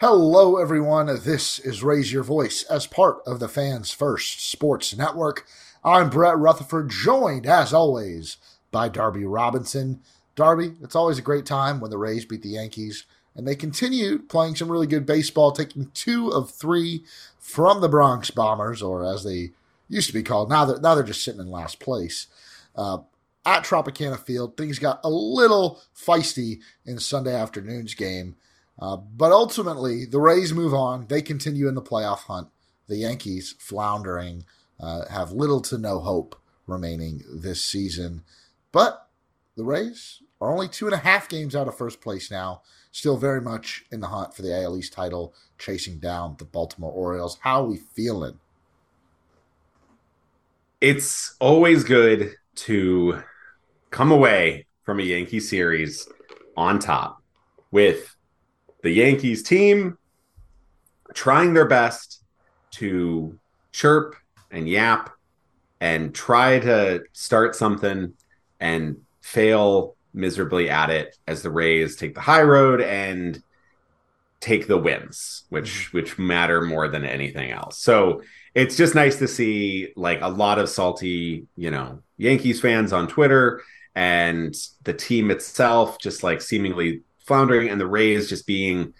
Hello, everyone. This is Raise Your Voice as part of the Fans First Sports Network. I'm Brett Rutherford, joined as always by Darby Robinson. Darby, it's always a great time when the Rays beat the Yankees, and they continued playing some really good baseball, taking two of three from the Bronx Bombers, or as they used to be called. Now they're, now they're just sitting in last place. Uh, at Tropicana Field, things got a little feisty in Sunday afternoon's game. Uh, but ultimately, the Rays move on. They continue in the playoff hunt. The Yankees, floundering, uh, have little to no hope remaining this season. But the Rays are only two and a half games out of first place now. Still very much in the hunt for the AL East title, chasing down the Baltimore Orioles. How are we feeling? It's always good to come away from a Yankee series on top with the Yankees team trying their best to chirp and yap and try to start something and fail miserably at it as the Rays take the high road and take the wins, which mm-hmm. which matter more than anything else. So it's just nice to see like a lot of salty, you know, Yankees fans on Twitter and the team itself just like seemingly floundering and the Rays just being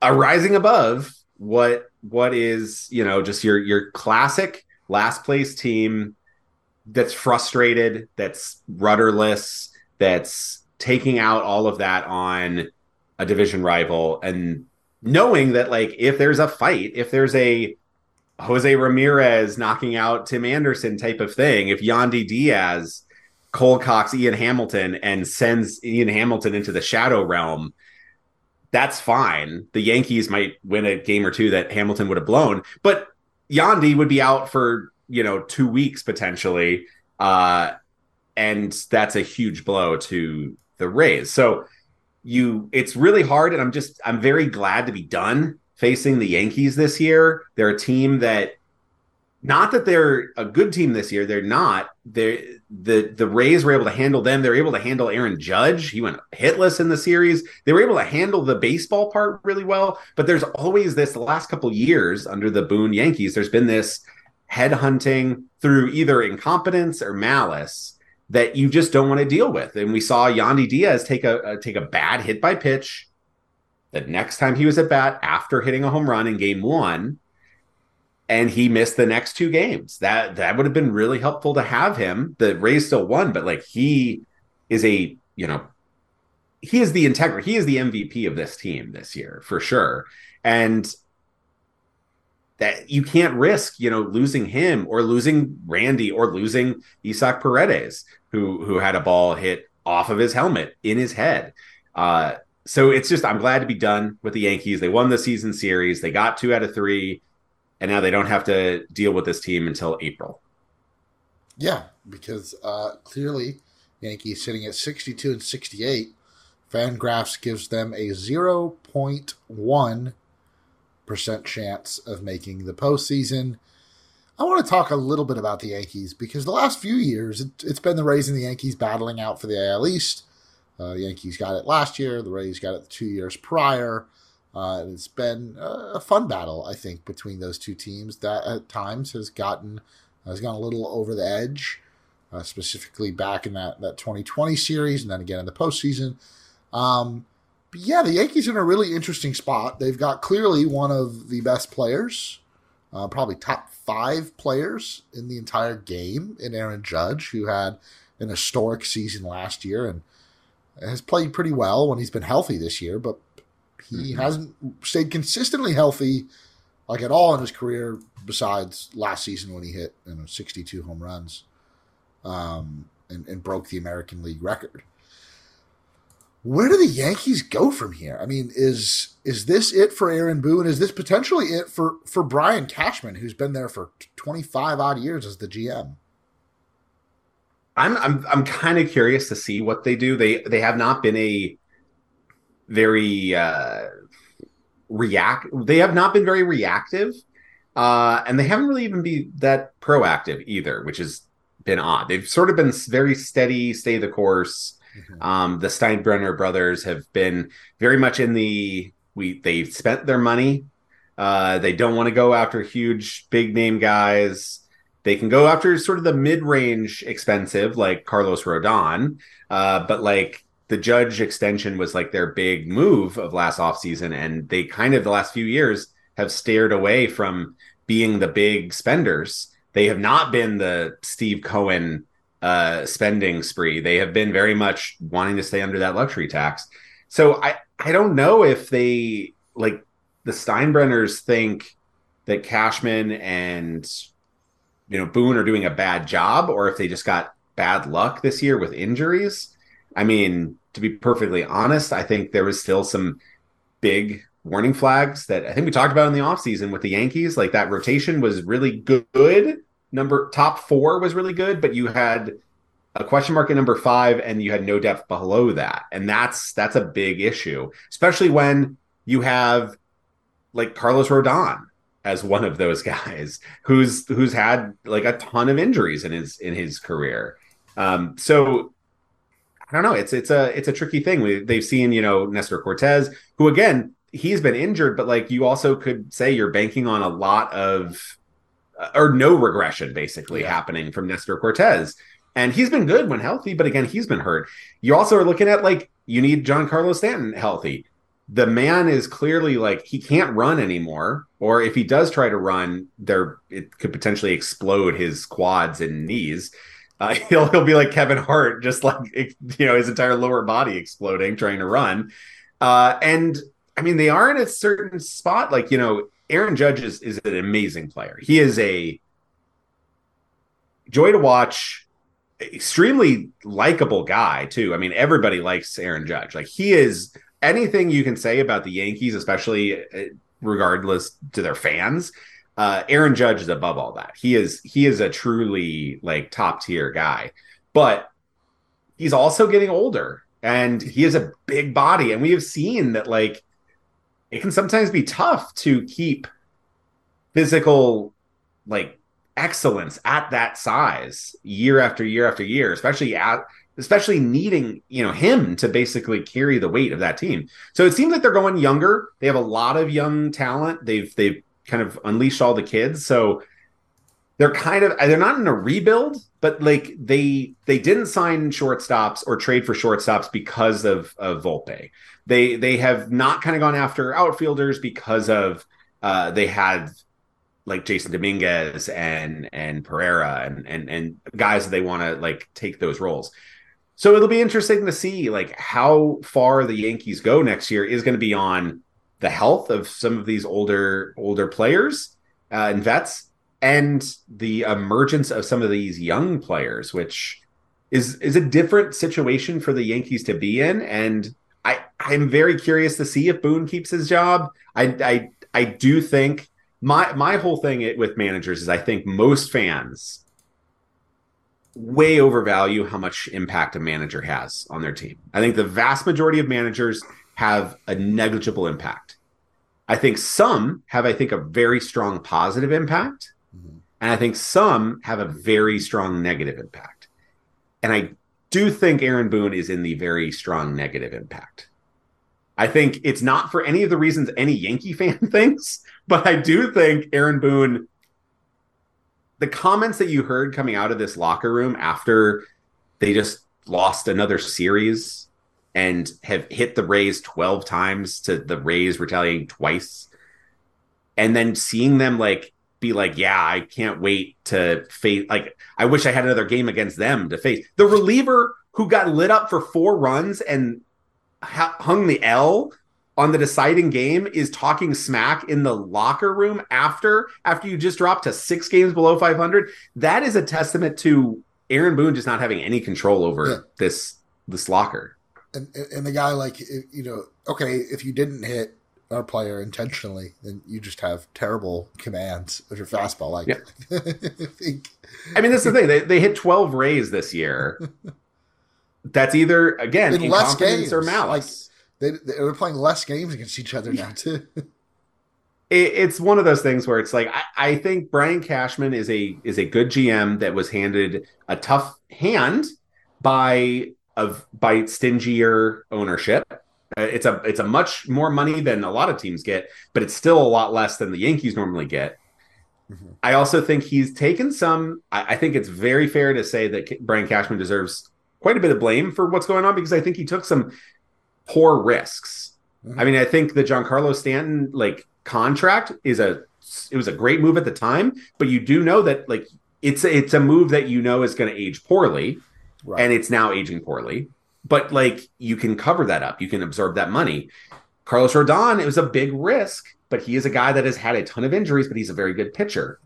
a rising above what what is, you know, just your your classic last place team that's frustrated, that's rudderless, that's taking out all of that on a division rival and knowing that like if there's a fight, if there's a Jose Ramirez knocking out Tim Anderson type of thing, if Yandy Diaz Cole Cox Ian Hamilton and sends Ian Hamilton into the shadow realm, that's fine. The Yankees might win a game or two that Hamilton would have blown, but Yandy would be out for, you know, two weeks potentially. Uh, and that's a huge blow to the Rays. So you it's really hard and I'm just I'm very glad to be done facing the Yankees this year. They're a team that not that they're a good team this year, they're not. They the the Rays were able to handle them. They're able to handle Aaron Judge. He went hitless in the series. They were able to handle the baseball part really well. But there's always this the last couple years under the Boone Yankees. There's been this head hunting through either incompetence or malice that you just don't want to deal with. And we saw Yandy Diaz take a, a take a bad hit by pitch. The next time he was at bat after hitting a home run in game one, and he missed the next two games. That that would have been really helpful to have him. The Rays still won, but like he is a you know he is the integrity. He is the MVP of this team this year for sure, and that you can't risk you know losing him or losing Randy or losing Isaac Paredes who who had a ball hit off of his helmet in his head. Uh, so it's just I'm glad to be done with the Yankees. They won the season series. They got two out of three and now they don't have to deal with this team until April. Yeah, because uh, clearly Yankees sitting at 62 and 68. Fangraphs gives them a 0.1 percent chance of making the postseason. I want to talk a little bit about the Yankees because the last few years it, has been the Rays and the Yankees battling out for the AL East. Uh, the Yankees got it last year. The Rays got it two years prior. Uh, it's been a fun battle, I think, between those two teams that at times has gotten has gone a little over the edge, uh, specifically back in that, that 2020 series and then again in the postseason. Um, but yeah, the Yankees are in a really interesting spot. They've got clearly one of the best players, uh, probably top five players in the entire game in Aaron Judge, who had an historic season last year and has played pretty well when he's been healthy this year, but he mm-hmm. hasn't stayed consistently healthy, like at all in his career, besides last season when he hit you know 62 home runs, um, and, and broke the American League record. Where do the Yankees go from here? I mean, is is this it for Aaron Boone? Is this potentially it for for Brian Cashman, who's been there for 25 odd years as the GM? I'm I'm I'm kind of curious to see what they do. They they have not been a very uh, react. They have not been very reactive, uh, and they haven't really even been that proactive either, which has been odd. They've sort of been very steady, stay the course. Mm-hmm. Um, the Steinbrenner brothers have been very much in the we they've spent their money. Uh, they don't want to go after huge big name guys. They can go after sort of the mid range expensive like Carlos Rodon, uh, but like the Judge extension was like their big move of last offseason, and they kind of the last few years have stared away from being the big spenders. They have not been the Steve Cohen uh, spending spree. They have been very much wanting to stay under that luxury tax. So I I don't know if they like the Steinbrenners think that Cashman and you know Boone are doing a bad job, or if they just got bad luck this year with injuries. I mean, to be perfectly honest, I think there was still some big warning flags that I think we talked about in the offseason with the Yankees. Like that rotation was really good number top four was really good, but you had a question mark at number five and you had no depth below that. And that's that's a big issue, especially when you have like Carlos Rodon as one of those guys who's who's had like a ton of injuries in his in his career. Um, so I don't know. It's it's a it's a tricky thing. We, they've seen you know Nestor Cortes, who again he's been injured, but like you also could say you're banking on a lot of uh, or no regression basically yeah. happening from Nestor Cortes. And he's been good when healthy, but again, he's been hurt. You also are looking at like you need Giancarlo Stanton healthy. The man is clearly like he can't run anymore, or if he does try to run, there it could potentially explode his quads and knees. Uh, he'll he'll be like Kevin Hart, just like you know his entire lower body exploding trying to run. Uh, and I mean, they are in a certain spot, like you know, Aaron Judge is, is an amazing player. He is a joy to watch, extremely likable guy, too. I mean, everybody likes Aaron Judge. Like, he is anything you can say about the Yankees, especially uh, regardless to their fans. Uh, Aaron Judge is above all that. He is he is a truly like top tier guy, but he's also getting older and he has a big body, and we have seen that like it can sometimes be tough to keep physical like excellence at that size year after year after year, especially at especially needing you know him to basically carry the weight of that team. So it seems like they're going younger. They have a lot of young talent. They've they've kind of unleash all the kids. So they're kind of they're not in a rebuild, but like they they didn't sign shortstops or trade for shortstops because of of Volpe. They they have not kind of gone after outfielders because of uh, they had like Jasson Dominguez and and Pereira and and and guys that they want to like take those roles. So it'll be interesting to see like how far the Yankees go next year is going to be on the health of some of these older older players uh, and vets and the emergence of some of these young players which is is a different situation for the Yankees to be in and I I'm very curious to see if Boone keeps his job. I I I do think my my whole thing with managers is I think most fans way overvalue how much impact a manager has on their team. I think the vast majority of managers have a negligible impact. I think some have I think a very strong positive impact mm-hmm. and I think some have a very strong negative impact. And I do think Aaron Boone is in the very strong negative impact. I think it's not for any of the reasons any Yankee fan thinks, but I do think Aaron Boone, the comments that you heard coming out of this locker room after they just lost another series and have hit the Rays 12 times to the Rays retaliating twice. And then seeing them like be like, yeah, I can't wait to face. Like, I wish I had another game against them to face the reliever who got lit up for four runs and ha- hung the L on the deciding game is talking smack in the locker room after after you just dropped to six games below 500 that is a testament to aaron boone just not having any control over yeah. this this locker and and the guy like you know okay if you didn't hit our player intentionally, then you just have terrible commands of your fastball. Like. I, think... I mean, that's the thing. They, they hit 12 Rays this year. That's either, again, in less games or malice. Like, they, they're playing less games against each other now, too. it, it's one of those things where it's like, I, I think Brian Cashman is a is a good GM that was handed a tough hand by of by stingier ownership Uh, it's a it's a much more money than a lot of teams get, but it's still a lot less than the Yankees normally get. Mm-hmm. I also think he's taken some. I, I, think it's very fair to say that Brian Cashman deserves quite a bit of blame for what's going on because I think he took some poor risks. Mm-hmm. I mean, I think the Giancarlo Stanton like contract is a it was a great move at the time, but you do know that like it's it's a move that you know is going to age poorly, right. and it's now aging poorly. But like you can cover that up, you can absorb that money. Carlos Rodon, it was a big risk, but he is a guy that has had a ton of injuries, but he's a very good pitcher.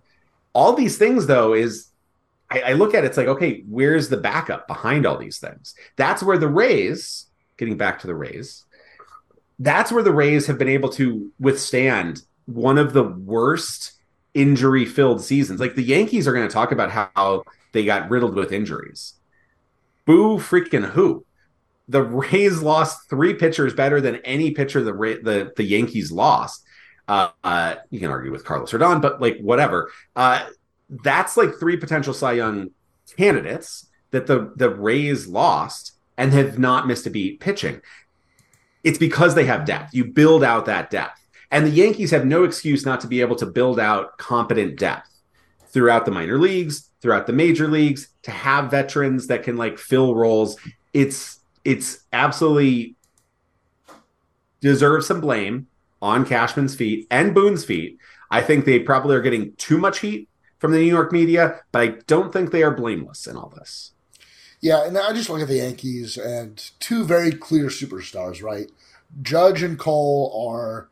All these things, though, is I, I look at it, it's like, okay, where's the backup behind all these things? That's where the Rays, getting back to the Rays, that's where the Rays have been able to withstand one of the worst injury filled seasons. Like the Yankees are going to talk about how they got riddled with injuries. Boo freaking who? The Rays lost three pitchers better than any pitcher the the the Yankees lost. Uh, uh, you can argue with Carlos Rodon, but like whatever. Uh, that's like three potential Cy Young candidates that the the Rays lost and have not missed a beat pitching. It's because they have depth. You build out that depth. And the Yankees have no excuse not to be able to build out competent depth throughout the minor leagues, throughout the major leagues, to have veterans that can like fill roles. It's it's absolutely deserves some blame on Cashman's feet and Boone's feet. I think they probably are getting too much heat from the New York media, but I don't think they are blameless in all this. Yeah, and I just look at the Yankees and two very clear superstars, right? Judge and Cole are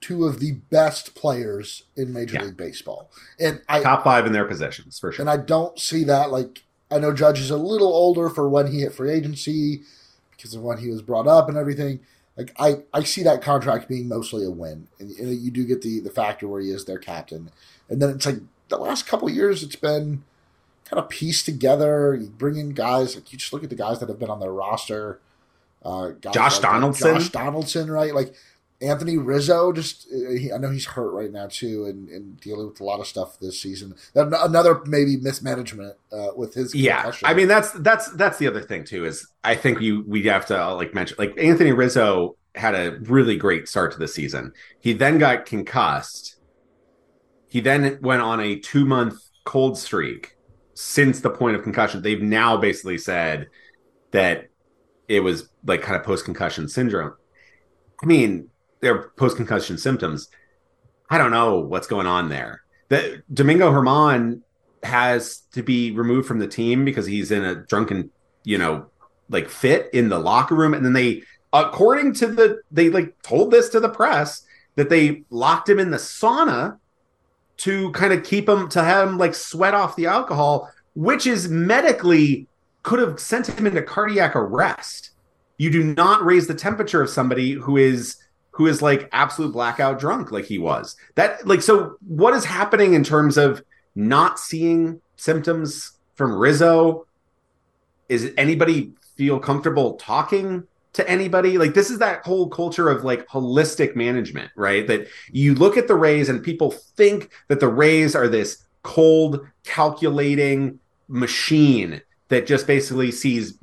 two of the best players in Major yeah. League Baseball, and I top five in their positions for sure. And I don't see that like I know Judge is a little older for when he hit free agency because of when he was brought up and everything. Like I, I see that contract being mostly a win, and, and you do get the the factor where he is their captain, and then it's like the last couple years it's been kind of pieced together. You bring in guys like you just look at the guys that have been on their roster. Uh, Josh like Donaldson, Josh Donaldson, right? Like Anthony Rizzo, just uh, he, I know he's hurt right now too, and, and, dealing with a lot of stuff this season. Another maybe mismanagement uh, with his. Yeah, concussion. I mean that's that's that's the other thing too is I think you we have to like mention like Anthony Rizzo had a really great start to the season. He then got concussed. He then went on a two month cold streak since the point of concussion. They've now basically said that it was like kind of post concussion syndrome. I mean, their post concussion symptoms. I don't know what's going on there. That Domingo German has to be removed from the team because he's in a drunken, you know, like fit in the locker room, and then they, according to the, they like told this to the press that they locked him in the sauna to kind of keep him to have him like sweat off the alcohol, which is medically could have sent him into cardiac arrest. You do not raise the temperature of somebody who is who is like absolute blackout drunk like he was. That like so what is happening in terms of not seeing symptoms from Rizzo? Is anybody feel comfortable talking to anybody? Like this is that whole culture of like holistic management, right? That you look at the Rays and people think that the Rays are this cold, calculating machine that just basically sees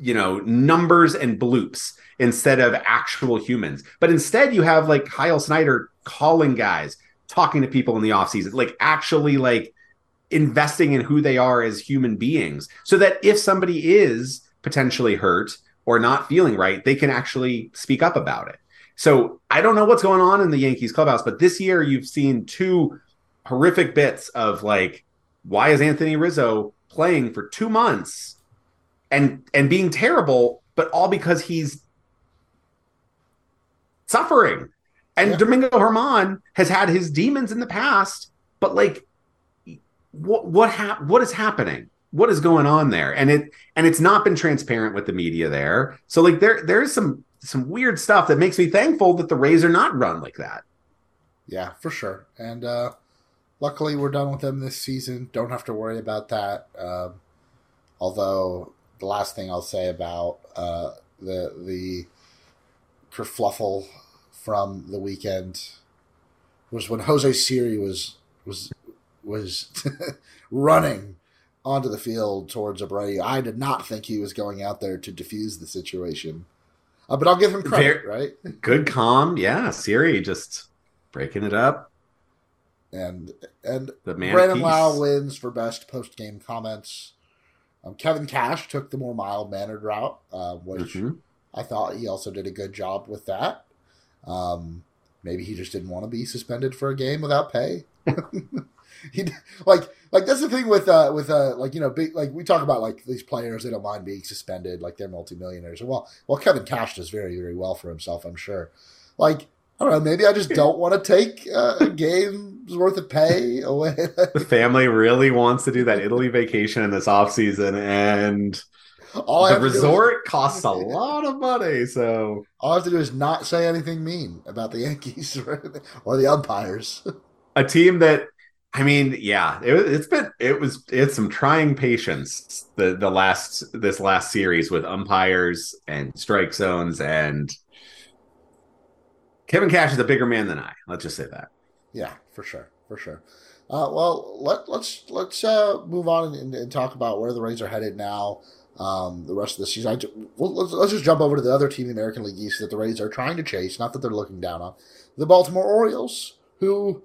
you know numbers and bloops instead of actual humans. But instead, you have like Kyle Snyder calling guys, talking to people in the offseason, like actually like investing in who they are as human beings, so that if somebody is potentially hurt or not feeling right, they can actually speak up about it. So I don't know what's going on in the Yankees clubhouse, but this year you've seen two horrific bits of like, why is Anthony Rizzo playing for two months and and being terrible, but all because he's suffering. And yeah. Domingo German has had his demons in the past, but like what what ha- what is happening? What is going on there? And it and it's not been transparent with the media there. So like there there is some some weird stuff that makes me thankful that the Rays are not run like that. Yeah, for sure. And uh luckily we're done with them this season. Don't have to worry about that. Um, although the last thing I'll say about uh, the the kerfluffle from the weekend was when Jose Siri was was was running onto the field towards Abreu. I did not think he was going out there to defuse the situation. Uh, but I'll give him credit, Very, right? Good calm, yeah. Siri just breaking it up. And and the man Brandon Lowe wins for best post game comments. Um, Kevin Cash took the more mild mannered route, uh, which mm-hmm. I thought he also did a good job with that. Um, maybe he just didn't want to be suspended for a game without pay. he like like that's the thing with uh with uh like you know big like we talk about like these players they don't mind being suspended like they're multimillionaires well well Kevin Cash does very very well for himself I'm sure like I don't know maybe I just don't want to take uh, a game's worth of pay away the family really wants to do that Italy vacation in this off season and all the resort is, costs a lot of money so all I have to do is not say anything mean about the Yankees or the umpires a team that I mean, yeah, it, has been it was it's some trying patience the the last this last series with umpires and strike zones and Kevin Cash is a bigger man than I. Let's just say that. Yeah, for sure, for sure. Uh, well, let let's let's uh, move on and, and, talk about where the Rays are headed now. Um, the rest of the season. I, well, let's, let's just jump over to the other team in the American League East that the Rays are trying to chase. Not that they're looking down on the Baltimore Orioles, who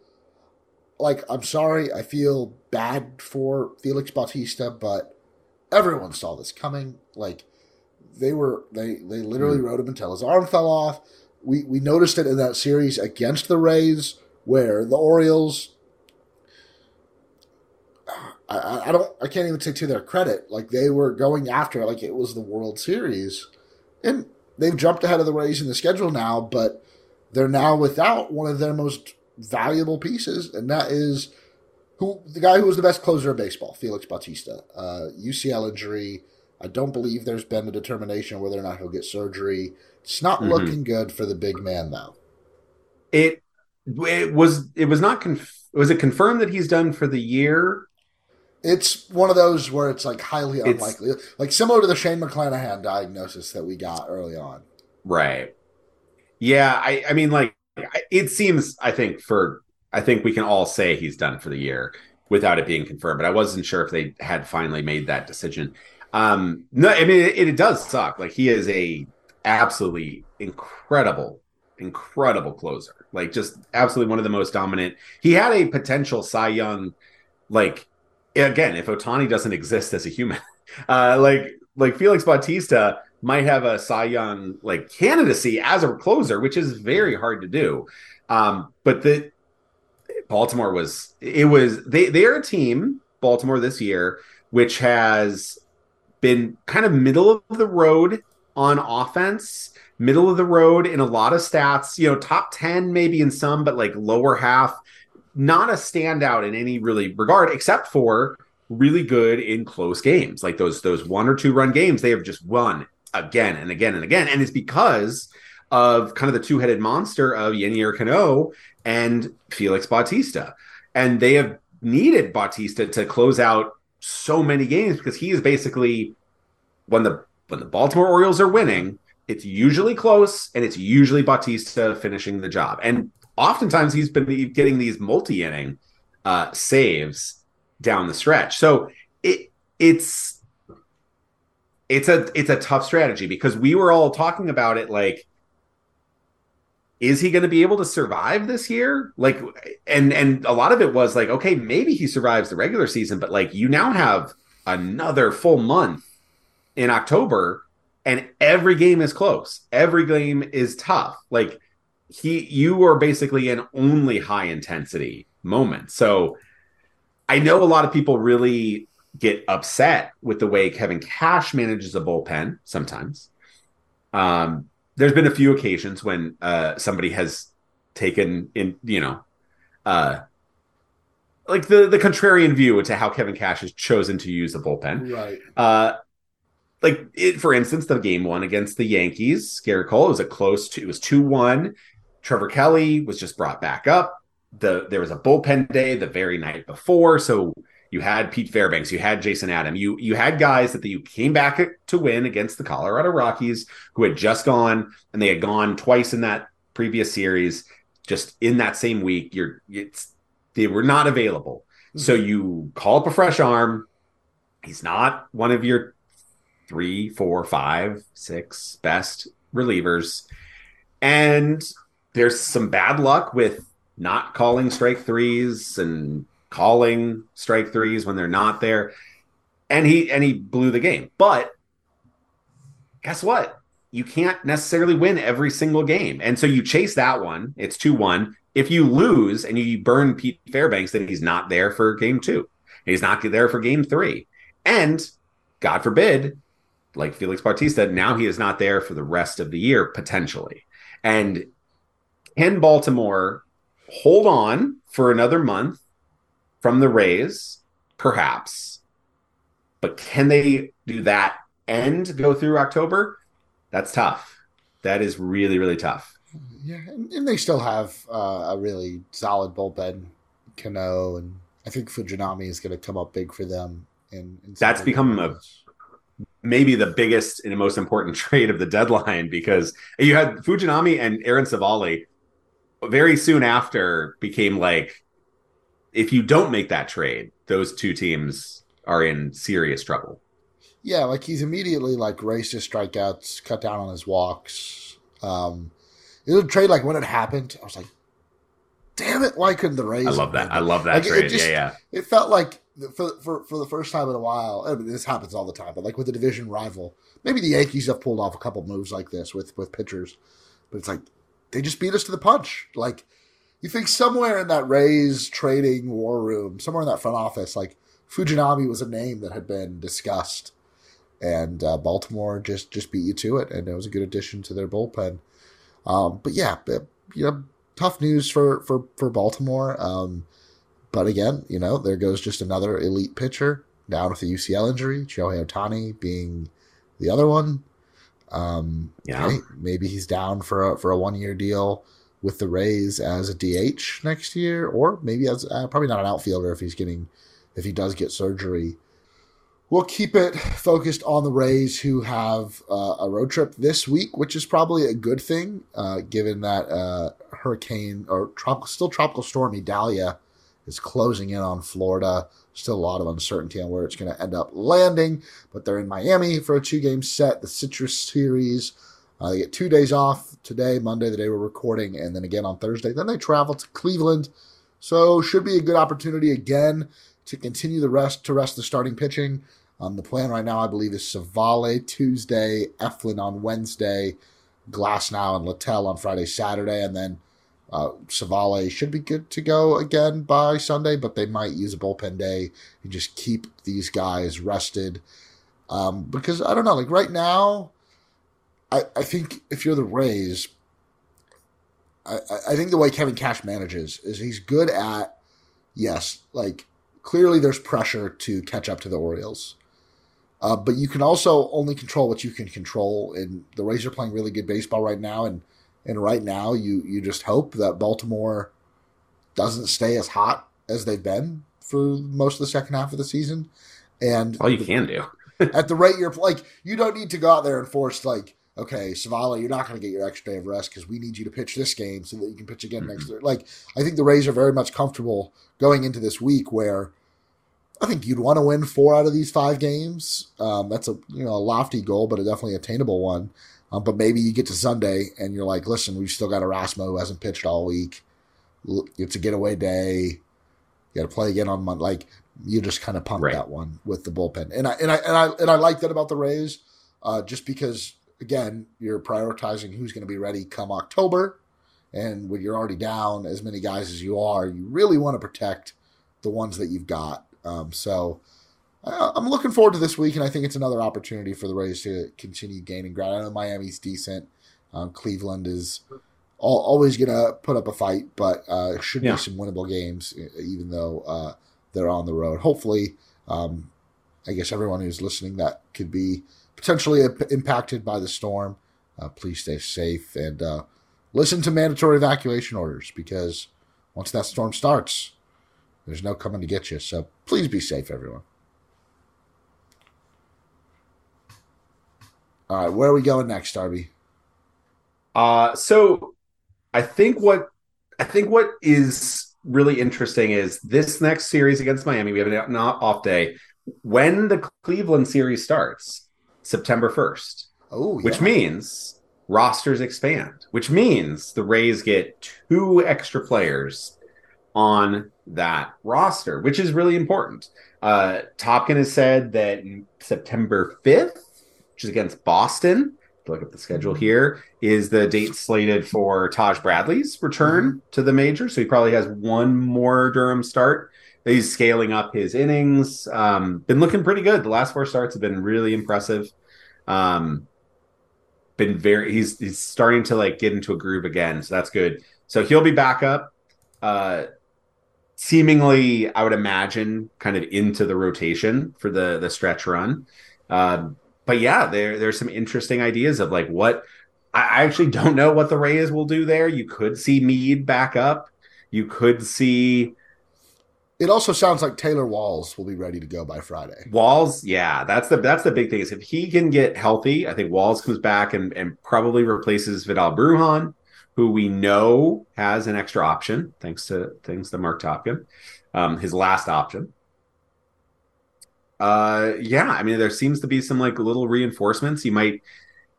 like I'm sorry, I feel bad for Felix Bautista, but everyone saw this coming. Like they were they they literally mm. rode him until his arm fell off. We we noticed it in that series against the Rays where the Orioles I, I don't I can't even say to their credit, like they were going after it like it was the World Series. And they've jumped ahead of the Rays in the schedule now, but they're now without one of their most valuable pieces, and that is who the guy who was the best closer of baseball, Felix Bautista. Uh, UCL injury. I don't believe there's been a determination whether or not he'll get surgery. It's not mm-hmm. looking good for the big man, though. It it was it was not conf- was it confirmed that he's done for the year? It's one of those where it's like highly unlikely, like similar to the Shane McClanahan diagnosis that we got early on. Right. Yeah, I I mean like it seems i think for i think we can all say he's done for the year without it being confirmed but i wasn't sure if they had finally made that decision. Um no i mean it, it does suck. Like he is a absolutely incredible incredible closer. Like just absolutely one of the most dominant. He had a potential cy young like again if Ohtani doesn't exist as a human uh like like felix bautista might have a Cy Young like candidacy as a closer, which is very hard to do. Um, but the Baltimore was it was they they're a team Baltimore this year which has been kind of middle of the road on offense, middle of the road in a lot of stats, you know, top 10 maybe in some but like lower half, not a standout in any really regard except for really good in close games. Like those those one or two run games they have just won again and again and again. And it's because of kind of the two headed monster of Yennier Cano and Felix Bautista. And they have needed Bautista to close out so many games because he is basically when the when the Baltimore Orioles are winning, it's usually close and it's usually Bautista finishing the job. And oftentimes he's been getting these multi inning uh, saves down the stretch. So it it's it's a it's a tough strategy because we were all talking about it like is he going to be able to survive this year? Like and and a lot of it was like okay maybe he survives the regular season but like you now have another full month in October and every game is close. Every game is tough. Like he you are basically in only high intensity moments so I know a lot of people really get upset with the way Kevin Cash manages a bullpen sometimes. Um, there's been a few occasions when uh, somebody has taken in, you know, uh, like the the contrarian view to how Kevin Cash has chosen to use the bullpen. Right. Uh, like it, for instance, the game one against the Yankees, Gerrit Cole, it was a close. Two, it was two one. Trevor Kelley was just brought back up. The there was a bullpen day the very night before, so you had Pete Fairbanks, you had Jason Adam, you you had guys that you came back to win against the Colorado Rockies, who had just gone and they had gone twice in that previous series, just in that same week. You're it's they were not available, mm-hmm. so you call up a fresh arm. He's not one of your three, four, five, six best relievers. And there's some bad luck with not calling strike threes and calling strike threes when they're not there. And he and he blew the game. But guess what? You can't necessarily win every single game. And so you chase that one. It's 2-1. If you lose and you burn Pete Fairbanks, then he's not there for game two. He's not there for game three. And God forbid, like Felix Bautista, now he is not there for the rest of the year, potentially. And can Baltimore hold on for another month from the Rays? Perhaps. But can they do that and go through October? That's tough. That is really, really tough. Yeah, and, they still have uh, a really solid bullpen. Cano and I think Fujinami is going to come up big for them. And that's become a maybe the biggest and most important trade of the deadline because you had Fujinami and Aaron Civale very soon after became like if you don't make that trade, those two teams are in serious trouble. Yeah, like he's immediately like raced his strikeouts, cut down on his walks. Um, it was a trade like when it happened, I was like, damn it, why couldn't the Rays? I love that. I love that like, trade. It just, yeah, yeah. It felt like for, for for the first time in a while. I mean, this happens all the time, but like with the division rival, maybe the Yankees have pulled off a couple moves like this with with pitchers, but it's like they just beat us to the punch. Like you think somewhere in that Rays trading war room, somewhere in that front office, like Fujinami was a name that had been discussed, and uh, Baltimore just just beat you to it, and it was a good addition to their bullpen. Um, but yeah, but, you know, tough news for for for Baltimore. Um, but again, you know, there goes just another elite pitcher down with a UCL injury. Shohei Ohtani being the other one. Um, yeah, hey, maybe he's down for a, for a one year deal with the Rays as a DH next year, or maybe as uh, probably not an outfielder if he's getting if he does get surgery. We'll keep it focused on the Rays, who have uh, a road trip this week, which is probably a good thing, uh, given that uh, hurricane or tropical, still tropical storm Idalia is closing in on Florida. Still a lot of uncertainty on where it's going to end up landing, but they're in Miami for a two game set, the Citrus Series. Uh, they get two days off today, Monday, the day we're recording, and then again on Thursday. Then they travel to Cleveland. So should be a good opportunity again to continue the rest to rest the starting pitching. Um, the plan right now, I believe, is Civale Tuesday, Eflin on Wednesday, Glasnow and Littell on Friday, Saturday, and then uh, Civale should be good to go again by Sunday, but they might use a bullpen day and just keep these guys rested. Um, because I don't know, like right now, I, I think if you're the Rays, I, I think the way Kevin Cash manages is he's good at, yes, like clearly there's pressure to catch up to the Orioles. Uh, but you can also only control what you can control. And the Rays are playing really good baseball right now. And and right now, you you just hope that Baltimore doesn't stay as hot as they've been for most of the second half of the season. And all you can do at the rate you're like, you don't need to go out there and force like, okay, Civale, you're not going to get your extra day of rest because we need you to pitch this game so that you can pitch again mm-hmm. next year. Like, I think the Rays are very much comfortable going into this week where. I think you'd want to win four out of these five games. Um, that's a you know a lofty goal, but a definitely attainable one. Um, but maybe you get to Sunday and you're like, listen, we've still got Erasmo who hasn't pitched all week. It's a getaway day. You got to play again on Monday. Like you just kind of pumped right. that one with the bullpen, and I and I and I and I like that about the Rays, uh, just because again you're prioritizing who's going to be ready come October, and when you're already down as many guys as you are, you really want to protect the ones that you've got. Um, so I'm looking forward to this week, and I think it's another opportunity for the Rays to continue gaining ground. I know Miami's decent. Um, Cleveland is all, always going to put up a fight, but uh, should yeah. be some winnable games, even though uh, they're on the road. Hopefully, um, I guess everyone who's listening that could be potentially impacted by the storm, uh, please stay safe and uh, listen to mandatory evacuation orders because once that storm starts, there's no coming to get you. So please be safe, everyone. All right, where are we going next, Darby? Uh, so I think what I think what is really interesting is this next series against Miami. We have an off day when the Cleveland series starts, September first. Oh, yeah. which means rosters expand, which means the Rays get two extra players on that roster, which is really important. Uh, Topkin has said that September 5th, which is against Boston, look at the schedule here, is the date slated for Taj Bradley's return mm-hmm. to the major. So he probably has one more Durham start. He's scaling up his innings. Um, been looking pretty good. The last four starts have been really impressive. Um, been very he's he's starting to like get into a groove again, so that's good. So he'll be back up. Uh, seemingly, I would imagine, kind of into the rotation for the the stretch run. Um, but yeah, there there's some interesting ideas of like what I actually don't know what the Rays will do there. You could see Mead back up. You could see it also sounds like Taylor Walls will be ready to go by Friday. Walls, yeah, that's the that's the big thing is if he can get healthy, I think Walls comes back and, and probably replaces Vidal Brujan, who we know has an extra option thanks to thanks to Marc Topkin, um, his last option. Uh, yeah, I mean there seems to be some like little reinforcements. You might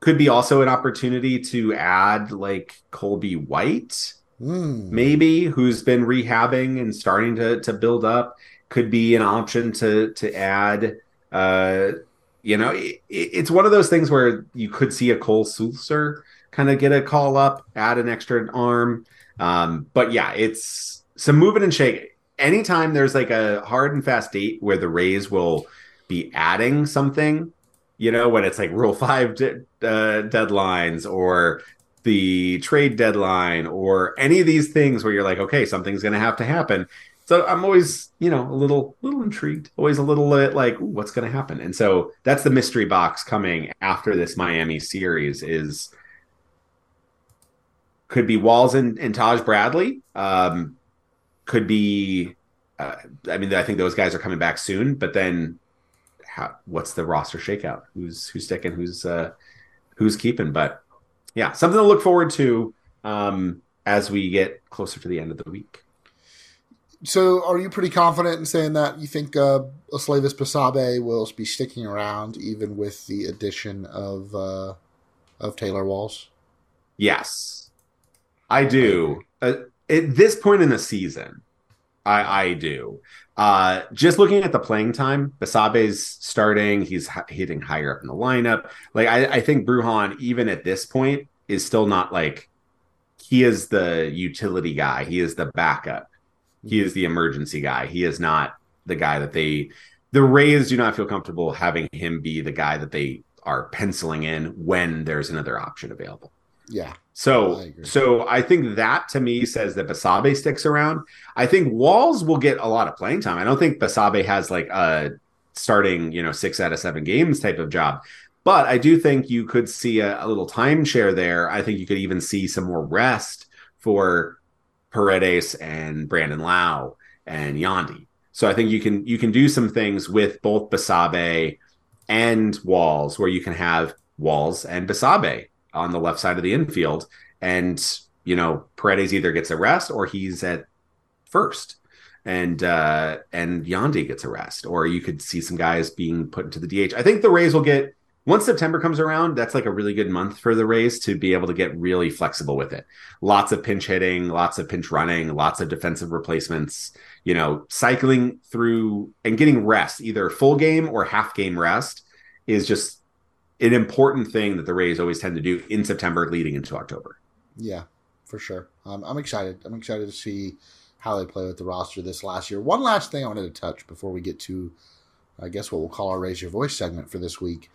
could be also an opportunity to add like Colby White mm. maybe who's been rehabbing and starting to to build up could be an option to to add. Uh, you know, it, it's one of those things where you could see a Cole Sulser kind of get a call up, add an extra arm. Um, but yeah, it's some moving and shaking. Anytime there's like a hard and fast date where the Rays will be adding something, you know, when it's like Rule Five de- uh, deadlines or the trade deadline or any of these things where you're like, okay, something's going to have to happen. So I'm always, you know, a little, little intrigued, always a little bit like, what's going to happen? And so that's the mystery box coming after this Miami series is could be Walls and, and Taj Bradley. Um, could be, uh, I mean, I think those guys are coming back soon, but then how, what's the roster shakeout? Who's, who's sticking? Who's, uh, who's keeping? But yeah, something to look forward to um, as we get closer to the end of the week. So, are you pretty confident in saying that you think uh, Osleivis Basabe will be sticking around even with the addition of uh, of Taylor Walls? Yes, I do. Uh, at this point in the season, I, I do. Uh, just looking at the playing time, Basabe's starting. He's hitting higher up in the lineup. Like I, I think Brujan, even at this point, is still not like he is the utility guy. He is the backup. He is the emergency guy. He is not the guy that they. The Rays do not feel comfortable having him be the guy that they are penciling in when there's another option available. Yeah. So I so I think that to me says that Basabe sticks around. I think Walls will get a lot of playing time. I don't think Basabe has like a starting, you know, six out of seven games type of job. But I do think you could see a, a little timeshare there. I think you could even see some more rest for Paredes and Brandon Lowe and Yandy. So I think you can you can do some things with both Basabe and Walls where you can have Walls and Basabe on the left side of the infield. And, you know, Paredes either gets a rest or he's at first. And uh and Yandy gets a rest. Or you could see some guys being put into the DH. I think the Rays will get once September comes around, that's like a really good month for the Rays to be able to get really flexible with it. Lots of pinch hitting, lots of pinch running, lots of defensive replacements, you know, cycling through and getting rest, either full game or half game rest is just an important thing that the Rays always tend to do in September leading into October. Yeah, for sure. Um, I'm excited. I'm excited to see how they play with the roster this last year. One last thing I wanted to touch before we get to, I guess, what we'll call our Raise Your Voice segment for this week.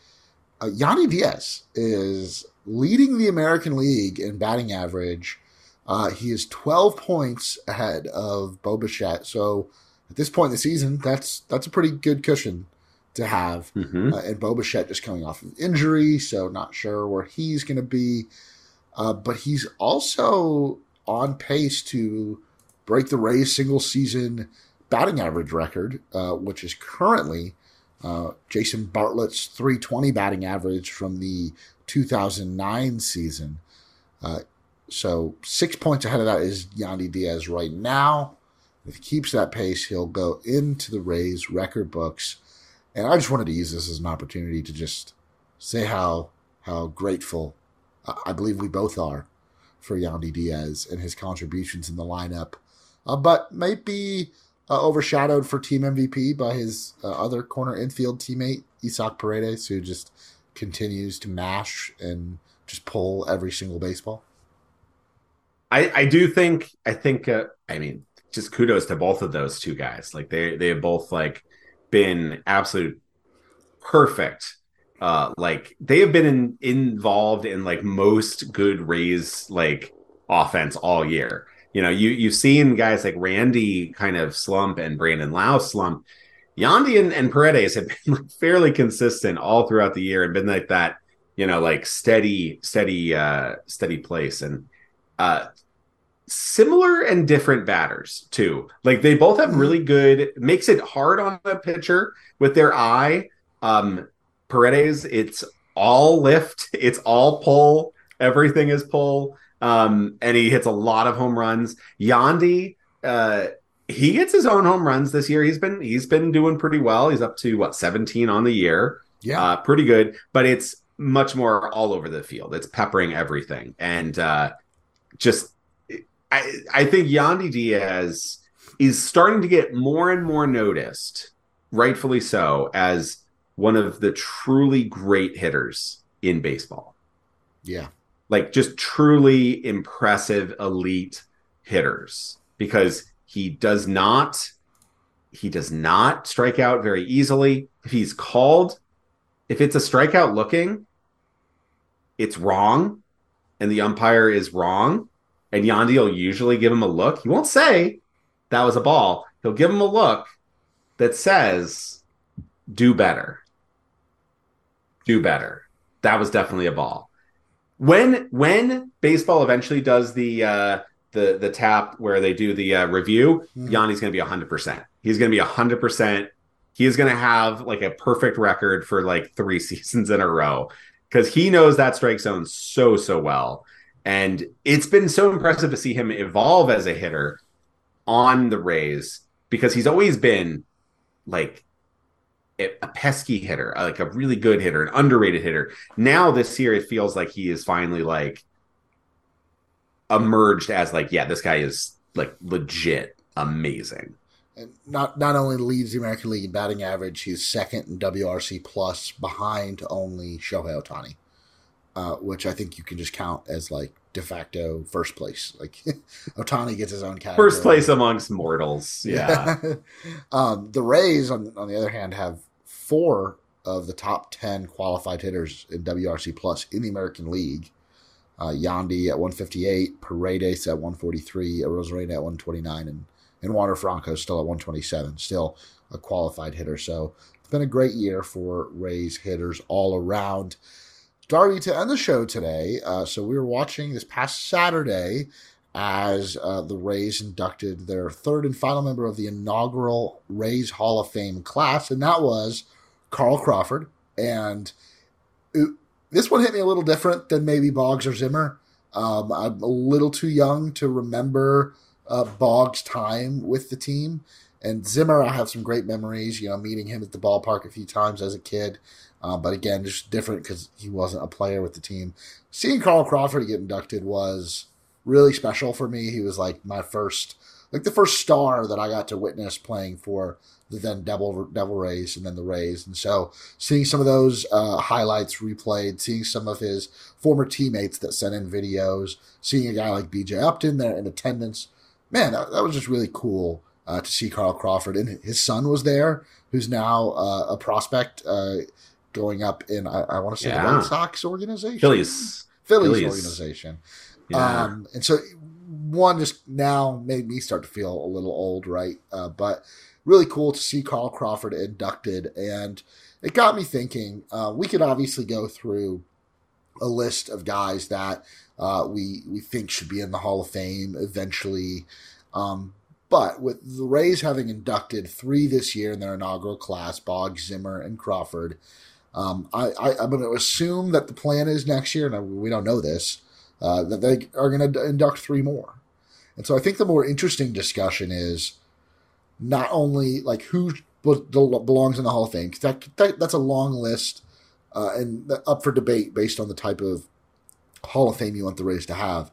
Uh, Yandy Diaz is leading the American League in batting average. Uh, he is 12 points ahead of Bo Bichette. So at this point in the season, that's that's a pretty good cushion to have. Mm-hmm. Uh, and Bo Bichette just coming off of injury, so not sure where he's going to be. Uh, but he's also on pace to break the Rays single season batting average record, uh, which is currently uh, Jason Bartlett's 320 batting average from the 2009 season. Uh, so six points ahead of that is Yandy Diaz right now. If he keeps that pace, he'll go into the Rays record books and I just wanted to use this as an opportunity to just say how how grateful I believe we both are for Yandy Diaz and his contributions in the lineup, uh, but might be uh, overshadowed for team MVP by his uh, other corner infield teammate Isaac Paredes, who just continues to mash and just pull every single baseball. I, I do think I think uh, I mean just kudos to both of those two guys. Like they they both like been absolute perfect. Uh, like they have been in, involved in like most good Rays like offense all year. You know, you you've seen guys like Randy kind of slump and Brandon Lowe slump. Yandy and, and Paredes have been like fairly consistent all throughout the year and been like that, you know, like steady, steady, uh, steady place. And uh similar and different batters too. Like they both have really good makes it hard on the pitcher with their eye. Um Paredes, it's all lift, it's all pull, everything is pull. Um, and he hits a lot of home runs. Yandy, uh, he gets his own home runs this year. He's been he's been doing pretty well. He's up to what 17 on the year. Yeah, uh, pretty good. But it's much more all over the field. It's peppering everything, and uh, just I I think Yandy Diaz is starting to get more and more noticed, rightfully so, as one of the truly great hitters in baseball. Yeah. Like just truly impressive elite hitters because he does not he does not strike out very easily. If he's called, if it's a strikeout looking, it's wrong and the umpire is wrong and Yandy will usually give him a look. He won't say that was a ball. He'll give him a look that says do better do better. That was definitely a ball. When when baseball eventually does the uh, the the tap where they do the uh, review, mm-hmm. Going to be hundred percent. He's going to be hundred percent. He is going to have like a perfect record for like three seasons in a row because he knows that strike zone so so well, and it's been so impressive to see him evolve as a hitter on the Rays because he's always been like a pesky hitter, like a really good hitter, an underrated hitter. Now this year, it feels like he is finally like emerged as like, yeah, this guy is like legit amazing. And not not only leads the American League in batting average, he's second in WRC plus behind only Shohei Ohtani, uh, which I think you can just count as like de facto first place. Like Ohtani gets his own category. First place amongst mortals. Yeah. um, the Rays, on, on the other hand, have four of the top 10 qualified hitters in WRC Plus in the American League. Uh, Yandy at 158, Paredes at 143, Arozarena at 129, and, and Wander Franco still at 127, still a qualified hitter. So it's been a great year for Rays hitters all around. Darby, to end the show today, uh, so we were watching this past Saturday as uh, the Rays inducted their third and final member of the inaugural Rays Hall of Fame class, and that was Carl Crawford. And it, this one hit me a little different than maybe Boggs or Zimmer. Um, I'm a little too young to remember uh, Boggs' time with the team. And Zimmer, I have some great memories, you know, meeting him at the ballpark a few times as a kid. Uh, but again, just different because he wasn't a player with the team. Seeing Carl Crawford get inducted was really special for me. He was like my first, like the first star that I got to witness playing for the then Devil Devil Rays and then the Rays. And so seeing some of those uh, highlights replayed, seeing some of his former teammates that sent in videos, seeing a guy like BJ Upton there in attendance, man, that, that was just really cool uh, to see Carl Crawford. And his son was there, who's now uh, a prospect uh, going up in, I, I want to say, yeah. the White Sox organization. Phillies. Phillies, Phillies. organization. Yeah. Um, and so one just now made me start to feel a little old, right? Uh, but really cool to see Carl Crawford inducted. And it got me thinking uh, we could obviously go through a list of guys that uh, we, we think should be in the Hall of Fame eventually. Um, but with the Rays having inducted three this year in their inaugural class, Boggs, Zimmer, and Crawford, um, I, am going to assume that the plan is next year, and we don't know this, uh, that they are going to induct three more. And so I think the more interesting discussion is not only like who belongs in the Hall of Fame, that, that that's a long list uh, and up for debate based on the type of Hall of Fame you want the Rays to have.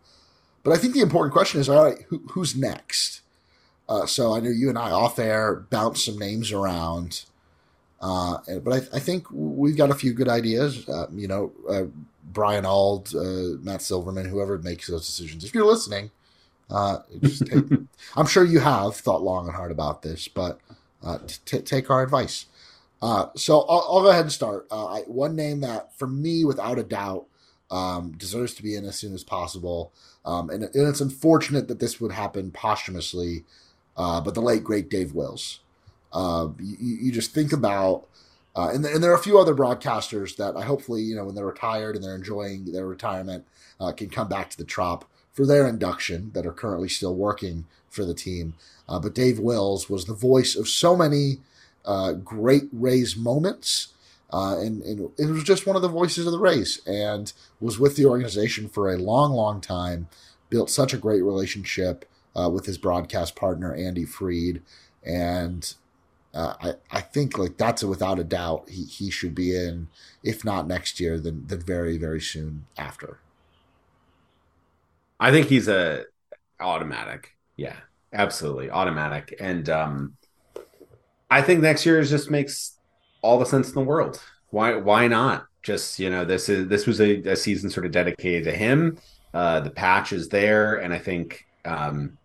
But I think the important question is, all right, who, who's next? Uh, so I know you and I off air bounce some names around, uh, but I, I, think we've got a few good ideas. Uh, you know, uh, Brian Auld, uh, Matt Silverman, whoever makes those decisions. If you're listening, uh, take, I'm sure you have thought long and hard about this, but t- take our advice. so I'll, I'll, go ahead and start. I, one name that, for me, without a doubt, um, deserves to be in as soon as possible. Um, and, and, it's unfortunate that this would happen posthumously, uh, but the late great Dave Wills. Uh, you, you, just think about, uh, and, and, there are a few other broadcasters that I hopefully you know when they're retired and they're enjoying their retirement uh, can come back to the Trop for their induction that are currently still working for the team. Uh, but Dave Wills was the voice of so many uh, great Rays moments. Uh, and, and, it was just one of the voices of the race and was with the organization for a long, long time. Built such a great relationship uh, with his broadcast partner, Andy Freed. And uh, I, I think like that's a, without a doubt he, he should be in, if not next year, then, then very, very soon after. I think he's a automatic. Yeah, absolutely automatic. And um, I think next year just makes all the sense in the world. Why why not? Just you know, this is this was a, a season sort of dedicated to him. Uh, the patch is there, and I think um,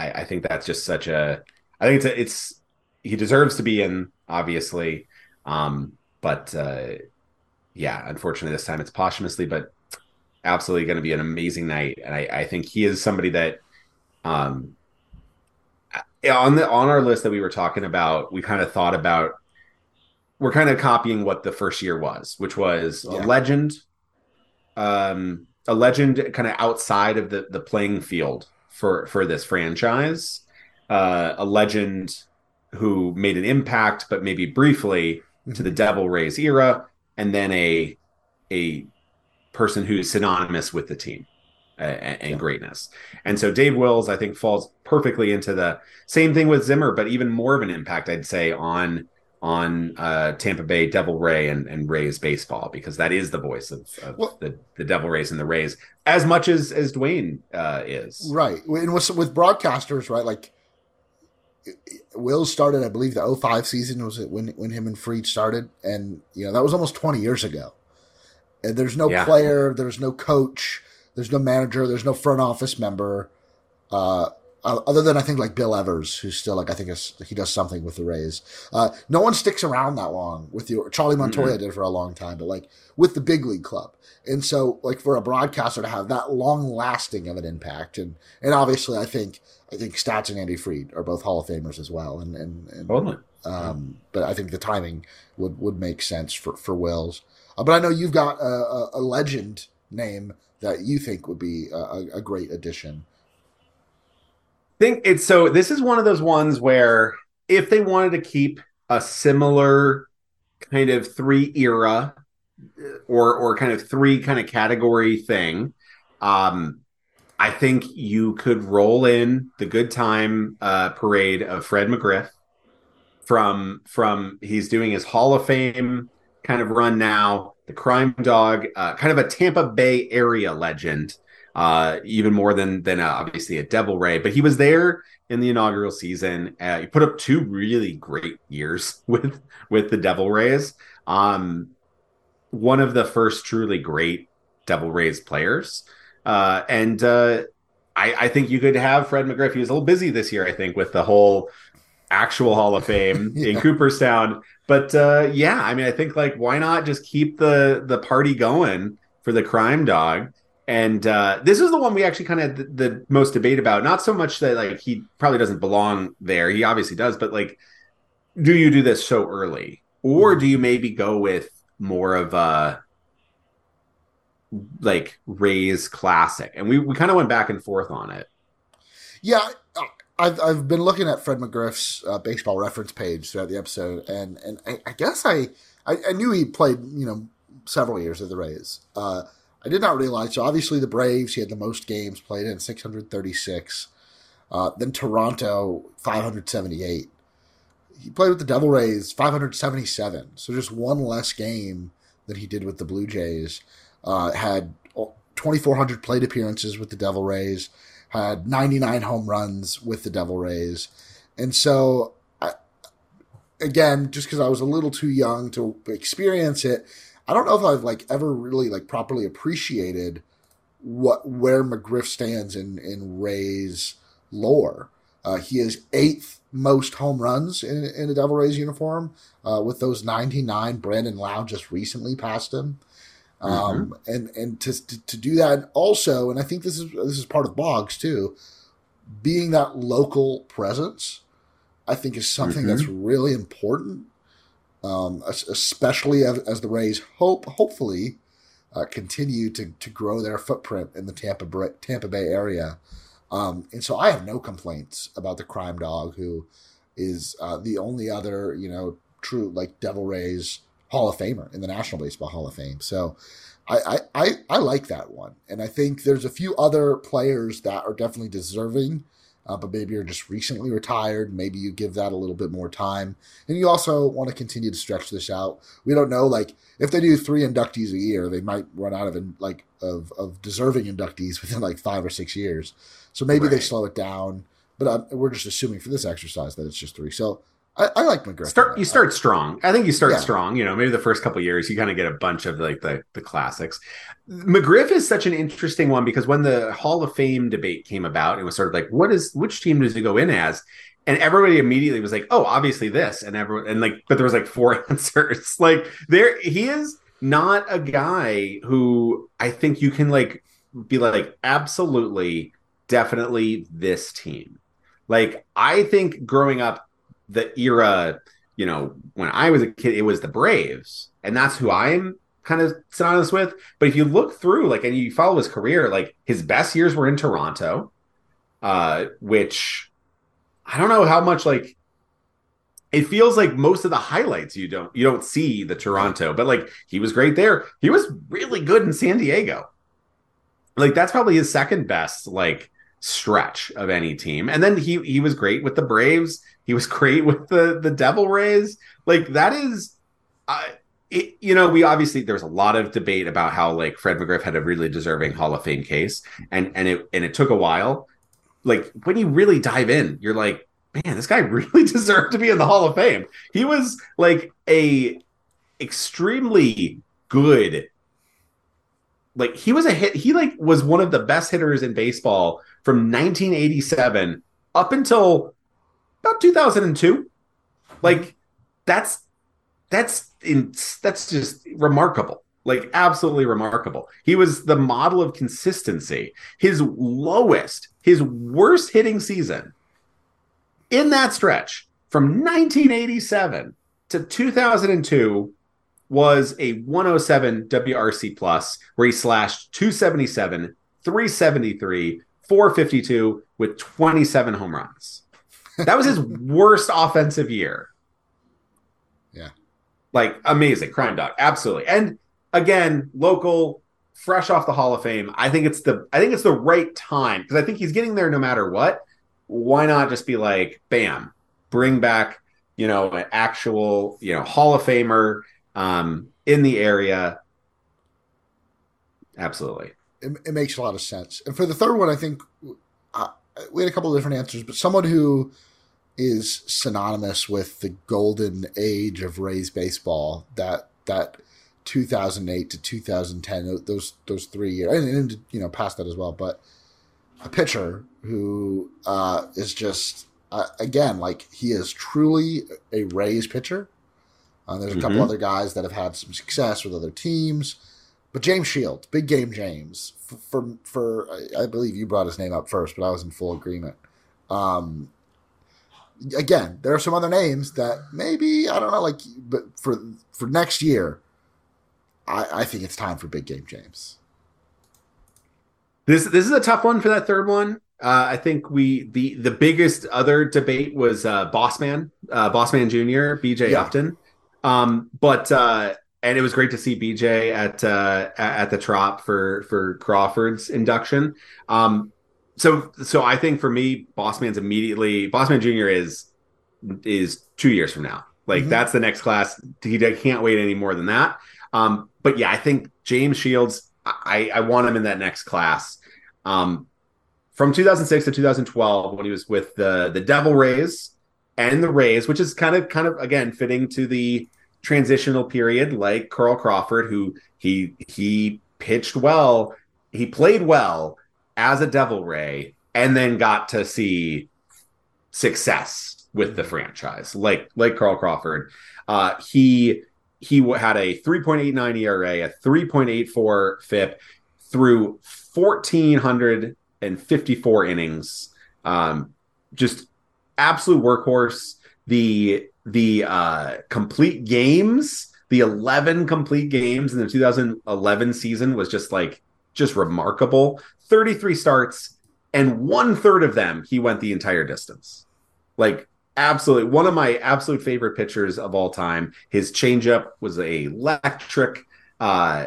I, I think that's just such a. I think it's a, it's he deserves to be in, obviously, um, but uh, yeah, unfortunately this time it's posthumously, but absolutely going to be an amazing night, and I, I think he is somebody that um, on the on our list that we were talking about, we kind of thought about we're kind of copying what the first year was, which was yeah. a legend, um, a legend kind of outside of the the playing field for for this franchise, uh, a legend who made an impact, but maybe briefly mm-hmm. to the Devil Rays era, and then a a person who's synonymous with the team uh, and, yeah. greatness. And so Dave Wills, I think, falls perfectly into the same thing with Zimmer, but even more of an impact, I'd say, on on uh, Tampa Bay Devil Ray and, and Rays baseball because that is the voice of, of well, the, the Devil Rays and the Rays as much as as Dewayne uh, is. Right. And with with broadcasters right like Will started I believe the 05 season was it when when him and Freed started? And you know that was almost 20 years ago. And there's no yeah. player there's no coach there's no manager there's no front office member uh, uh, other than I think like Bill Evers, who's still like I think is, he does something with the Rays. Uh, no one sticks around that long with the Charlie Montoyo mm-hmm. did for a long time, but like with the big league club, and so like for a broadcaster to have that long lasting of an impact, and and obviously I think I think Staats and Andy Freed are both Hall of Famers as well, and and, and totally. Um, but I think the timing would would make sense for for Wills. Uh, but I know you've got a, a, a, legend name that you think would be a, a great addition think it's so this is one of those ones where if they wanted to keep a similar kind of three era or or kind of three kind of category thing um i think you could roll in the good time uh parade of fred mcgriff from from he's doing his hall of fame kind of run now the crime dog uh, kind of a tampa bay area legend uh, even more than than uh, obviously a Devil Ray. But he was there in the inaugural season. Uh, he put up two really great years with with the Devil Rays. Um, one of the first truly great Devil Rays players, uh, and uh, I, I think you could have Fred McGriff. He was a little busy this year, I think, with the whole actual Hall of Fame yeah. in Cooperstown. But uh, yeah, I mean, I think like why not just keep the the party going for the crime dog and uh, this is the one we actually kind of the, the, most debate about. Not so much that like he probably doesn't belong there. He obviously does, but like, do you do this so early, or do you maybe go with more of a like Rays classic? And we we kind of went back and forth on it. Yeah, I've I've been looking at Fred McGriff's uh, baseball reference page throughout the episode, and and I, I guess I, I, I knew he played you know several years at the Rays. Uh, I did not realize. So obviously the Braves, he had the most games played in 636. Uh, then Toronto 578. He played with the Devil Rays 577. So just one less game than he did with the Blue Jays. Uh, had 2,400 plate appearances with the Devil Rays, had 99 home runs with the Devil Rays. And so, I, again, just because I was a little too young to experience it, I don't know if I've like ever really like properly appreciated what where McGriff stands in in Rays lore. Uh, he is eighth most home runs in, in a Devil Rays uniform uh, with those 99. Brandon Lowe just recently passed him. Um, mm-hmm. and, and to, to, to, do that and also, and I think this is, this is part of Boggs too, being that local presence, I think is something mm-hmm. that's really important. Um, especially as, as, the Rays hope, hopefully, uh, continue to, to grow their footprint in the Tampa, Tampa Bay area. Um, and so I have no complaints about the crime dog, who is uh, the only other, you know, true like Devil Rays Hall of Famer in the National Baseball Hall of Fame. So I, I, I, like that one. And I think there's a few other players that are definitely deserving, uh, but maybe you're just recently retired. Maybe you give that a little bit more time. And you also want to continue to stretch this out. We don't know, like, if they do three inductees a year, they might run out of, like, of, of deserving inductees within like five or six years. So maybe right. they slow it down. But uh, we're just assuming for this exercise that it's just three. So I, I like McGriff. Start you start strong. I think you start yeah. strong. You know, maybe the first couple years you kind of get a bunch of like the the classics. McGriff is such an interesting one because when the Hall of Fame debate came about, it was sort of like, what is which team does he go in as? And everybody immediately was like, oh, obviously this, and everyone and like, but there was like four answers. Like there, he is not a guy who I think you can like be like absolutely, definitely this team. Like I think growing up the era, you know, when I was a kid, it was the Braves, and that's who I'm kind of synonymous with. But if you look through, like, and you follow his career, like his best years were in Toronto, uh, which I don't know how much like it feels like most of the highlights you don't you don't see the Toronto, but like he was great there. He was really good in San Diego. Like that's probably his second best like stretch of any team. And then he he was great with the Braves. He was great with the the Devil Rays. Like that is, uh, it, you know, we obviously there was a lot of debate about how like Fred McGriff had a really deserving Hall of Fame case, and and it and it took a while. Like when you really dive in, you're like, man, this guy really deserved to be in the Hall of Fame. He was like a extremely good like he was a hit he like was one of the best hitters in baseball from 1987 up until about 2002. Like mm-hmm. that's that's in, that's just remarkable. Like absolutely remarkable. He was the model of consistency. His lowest, his worst hitting season in that stretch from 1987 to 2002 was a 107 WRC plus where he slashed 277, 373, 452 with 27 home runs. That was his worst offensive year. Yeah. Like amazing. Crime dog. Absolutely. And again, local, fresh off the Hall of Fame. I think it's the I think it's the right time because I think he's getting there no matter what. Why not just be like, bam, bring back, you know, an actual, you know, Hall of Famer um in the area. Absolutely it, it, makes a lot of sense. And for the third one, I think uh, we had a couple of different answers, but someone who is synonymous with the golden age of Rays baseball that that 2008 to 2010 those those three years and, and you know past that as well but a pitcher who uh, is just uh, again like he is truly a Rays pitcher uh, there's a mm-hmm. couple other guys that have had some success with other teams but James Shields, big game James, for, for, for I believe you brought his name up first, but I was in full agreement. Um, again, there are some other names that maybe I don't know, like, but for for next year, I, I think it's time for big game James. This this is a tough one for that third one. Uh, I think we the the biggest other debate was uh, Bossman, uh, Bossman Jr. BJ yeah. Upton. Um, but uh, and it was great to see BJ at uh, at the Trop for for Crawford's induction. Um, so so I think for me, Bossman's immediately Bossman Jr. is is two years from now. Like mm-hmm. that's the next class. He can't wait any more than that. Um, but yeah, I think James Shields I, I want him in that next class. Um, from 2006 to 2012, when he was with the the Devil Rays and the Rays, which is kind of kind of again fitting to the transitional period, like Carl Crawford, who he he pitched well, he played well as a Devil Ray, and then got to see success with the franchise, like like Carl Crawford. Uh, he he had a 3.89 ERA, a 3.84 FIP through 1,454 innings. Um, just absolute workhorse. The the uh, complete games, the 11 complete games in the 2011 season was just like just remarkable. 33 starts, and one third of them he went the entire distance. Like absolutely one of my absolute favorite pitchers of all time. His changeup was a electric, uh,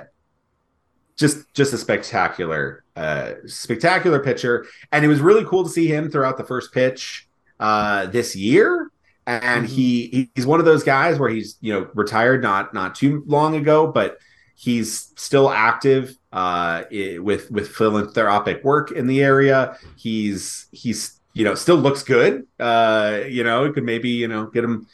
just just a spectacular, uh, spectacular pitcher, and it was really cool to see him throughout the first pitch uh, this year. And he he's one of those guys where he's you know retired not not too long ago, but he's still active uh, with with philanthropic work in the area. He's he's you know, still looks good. Uh, you know, it could maybe, you know, get him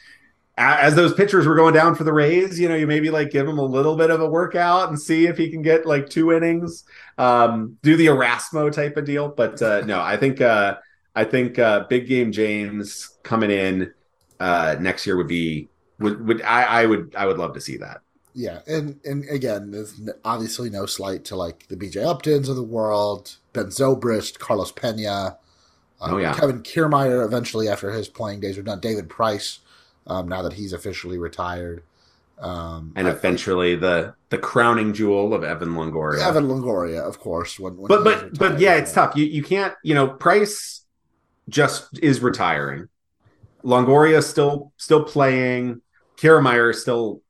as those pitchers were going down for the Rays, you know, you maybe like give him a little bit of a workout and see if he can get like two innings, um, do the Erasmo type of deal. But uh, no, I think uh, I think uh, big game James coming in uh, next year would be would would I, I would I would love to see that. Yeah, and and again, there's obviously no slight to like the BJ Uptons of the world, Ben Zobrist, Carlos Pena. Um, oh yeah, Kevin Kiermaier eventually after his playing days are done. David Price, um, now that he's officially retired, um, and eventually the the crowning jewel of Evan Longoria. Evan Longoria, of course. When, when but but but yeah, it's tough. You you can't you know Price just is retiring. Longoria still still playing. Kiermaier still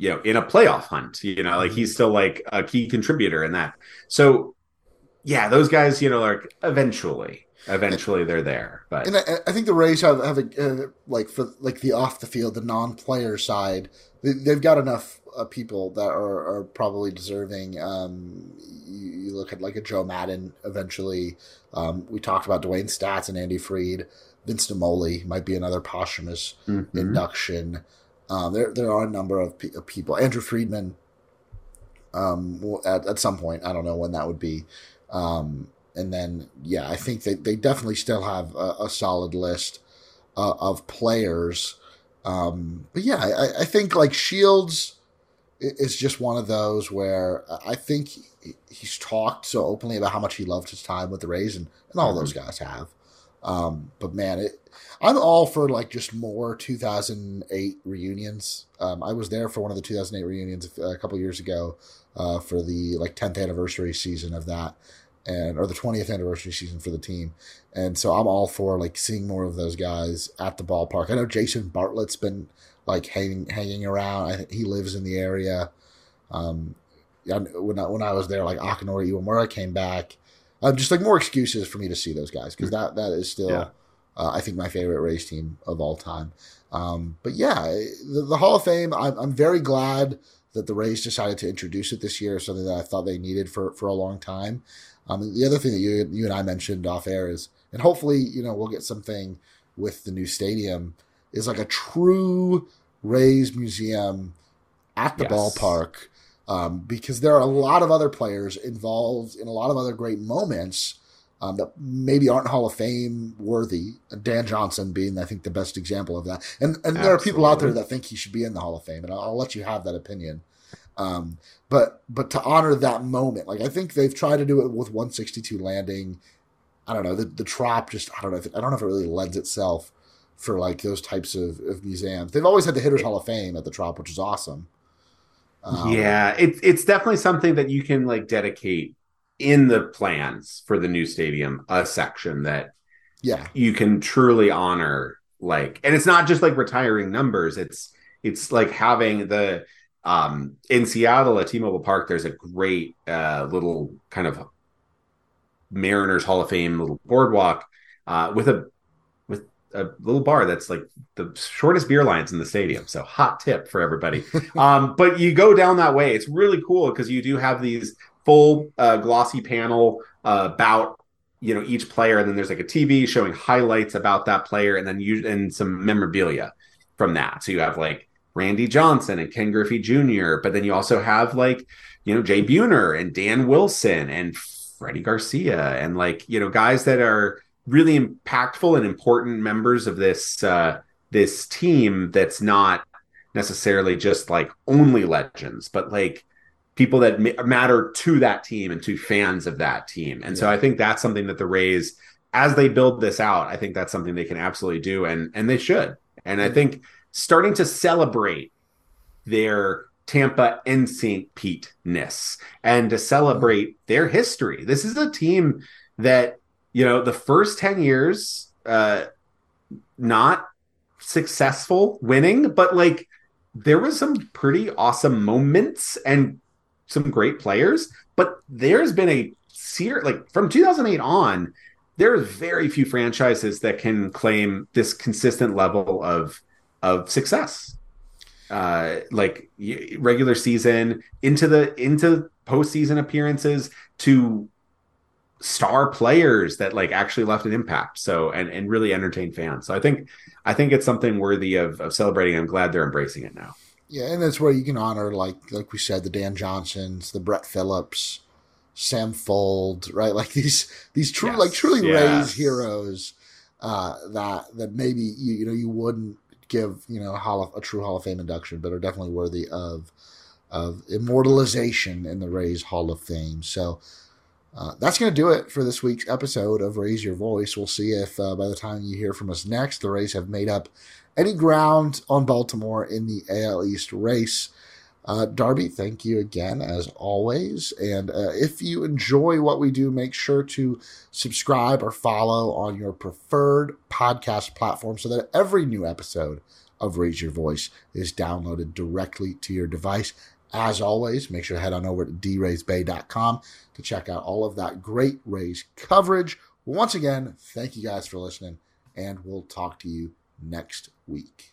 you know in a playoff hunt. You know like he's mm-hmm. still like a key contributor in that. So yeah, those guys you know like eventually eventually they're there. But and I, I think the Rays have have a, uh, like for like the off the field, the non player side, they, have got enough uh, people that are, are probably deserving. Um, you, you, look at like a Joe Maddon Eventually, um, we talked about Dewayne Staats and Andy Freed. Vince Naimoli might be another posthumous mm-hmm. induction. Um, there there are a number of, pe- of people. Andrew Friedman. Um, at, at some point, I don't know when that would be. Um, and then yeah, I think they, they definitely still have a, a solid list uh, of players. Um, but yeah, I, I, think like Shields is just one of those where I think he's talked so openly about how much he loved his time with the Rays, and, and all mm-hmm. those guys have. Um, but man, it, I'm all for like just more 2008 reunions. Um, I was there for one of the 2008 reunions a couple years ago uh, for the like 10th anniversary season of that, and or the 20th anniversary season for the team. And so I'm all for like seeing more of those guys at the ballpark. I know Jason Bartlett's been like hanging hanging around. I, he lives in the area. Um, when I, when I was there, like Akinori Iwamura came back. Um, just like more excuses for me to see those guys because that that is still, yeah. uh, I think, my favorite race team of all time. Um, but yeah, the, the Hall of Fame. I'm, I'm very glad that the Rays decided to introduce it this year, something that I thought they needed for for a long time. Um, the other thing that you you and I mentioned off air is, and hopefully you know we'll get something with the new stadium is like a true Rays museum at the yes. ballpark. Um, because there are a lot of other players involved in a lot of other great moments um, that maybe aren't Hall of Fame worthy. Dan Johnson being, I think, the best example of that. And and there are people out there that think he should be in the Hall of Fame, and I'll, I'll let you have that opinion. Um, but but to honor that moment, like I think they've tried to do it with 162 landing. I don't know the the Trop just I don't know if it, I don't know if it really lends itself for like those types of, of museums. They've always had the Hitters Hall of Fame at the Trop, which is awesome. Um, yeah, it's it's definitely something that you can like dedicate in the plans for the new stadium a section that yeah. you can truly honor like and it's not just like retiring numbers. It's it's like having the um, in Seattle at T-Mobile Park, there's a great uh, little kind of Mariners Hall of Fame little boardwalk uh, with a a little bar that's like the shortest beer lines in the stadium. So hot tip for everybody. um, but you go down that way, it's really cool because you do have these full uh, glossy panel uh, about you know each player, and then there's like a TV showing highlights about that player, and then you and some memorabilia from that. So you have like Randy Johnson and Ken Griffey Jr., but then you also have like you know Jay Buhner and Dan Wilson and Freddie Garcia and like you know guys that are really impactful and important members of this uh, this team that's not necessarily just like only legends, but like people that ma- matter to that team and to fans of that team. And yeah. so I think that's something that the Rays, as they build this out, I think that's something they can absolutely do, and and they should. And I think starting to celebrate their Tampa NSYNC Pete ness and to celebrate their history. This is a team that you know the first 10 years uh not successful winning but like there was some pretty awesome moments and some great players but there's been a seer like from 2008 on there are very few franchises that can claim this consistent level of of success. Uh like regular season into the into postseason appearances to star players that like actually left an impact so and and really entertain fans. So i think i think it's something worthy of of celebrating. I'm glad they're embracing it now. Yeah and that's where you can honor like like we said the dan johnsons the brett phillips sam Fuld, right? Like these these true yes, like truly yes. raised heroes uh that that maybe you you know you wouldn't give you know a, hall of, a true hall of fame induction but are definitely worthy of of immortalization in the rays hall of fame. So uh, that's going to do it for this week's episode of Raise Your Voice. We'll see if uh, by the time you hear from us next, the Rays have made up any ground on Baltimore in the AL East race. Uh, Darby, thank you again as always. And uh, if you enjoy what we do, make sure to subscribe or follow on your preferred podcast platform so that every new episode of Raise Your Voice is downloaded directly to your device. As always, make sure to head on over to draysbay.com to check out all of that great Rays coverage. Once again, thank you guys for listening, and we'll talk to you next week.